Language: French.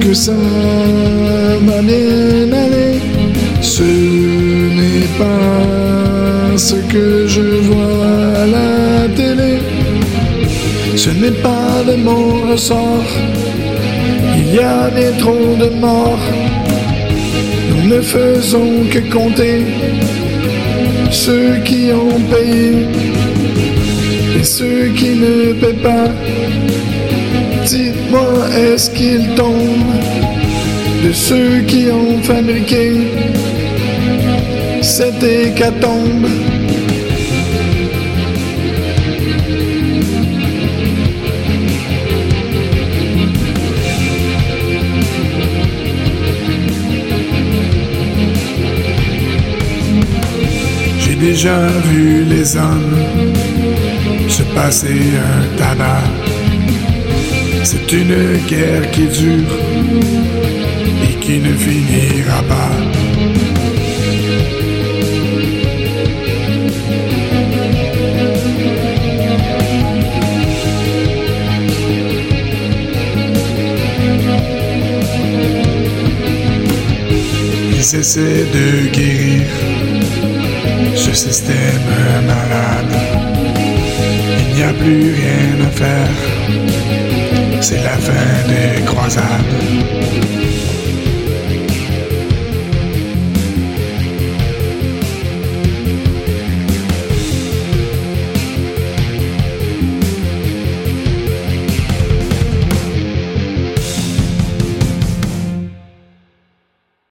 que ça va bien. Ce n'est pas ce que je vois à la télé. Ce n'est pas de mon ressort. Il y a des trop de morts. Nous ne faisons que compter ceux qui ont payé et ceux qui ne paient pas. Dites-moi, est-ce qu'il tombe de ceux qui ont fabriqué cette hécatombe? J'ai déjà vu les hommes se passer un tabac. C'est une guerre qui dure et qui ne finira pas. Ils essaient de guérir ce système malade. Il n'y a plus rien à faire. C'est la fin des croisades.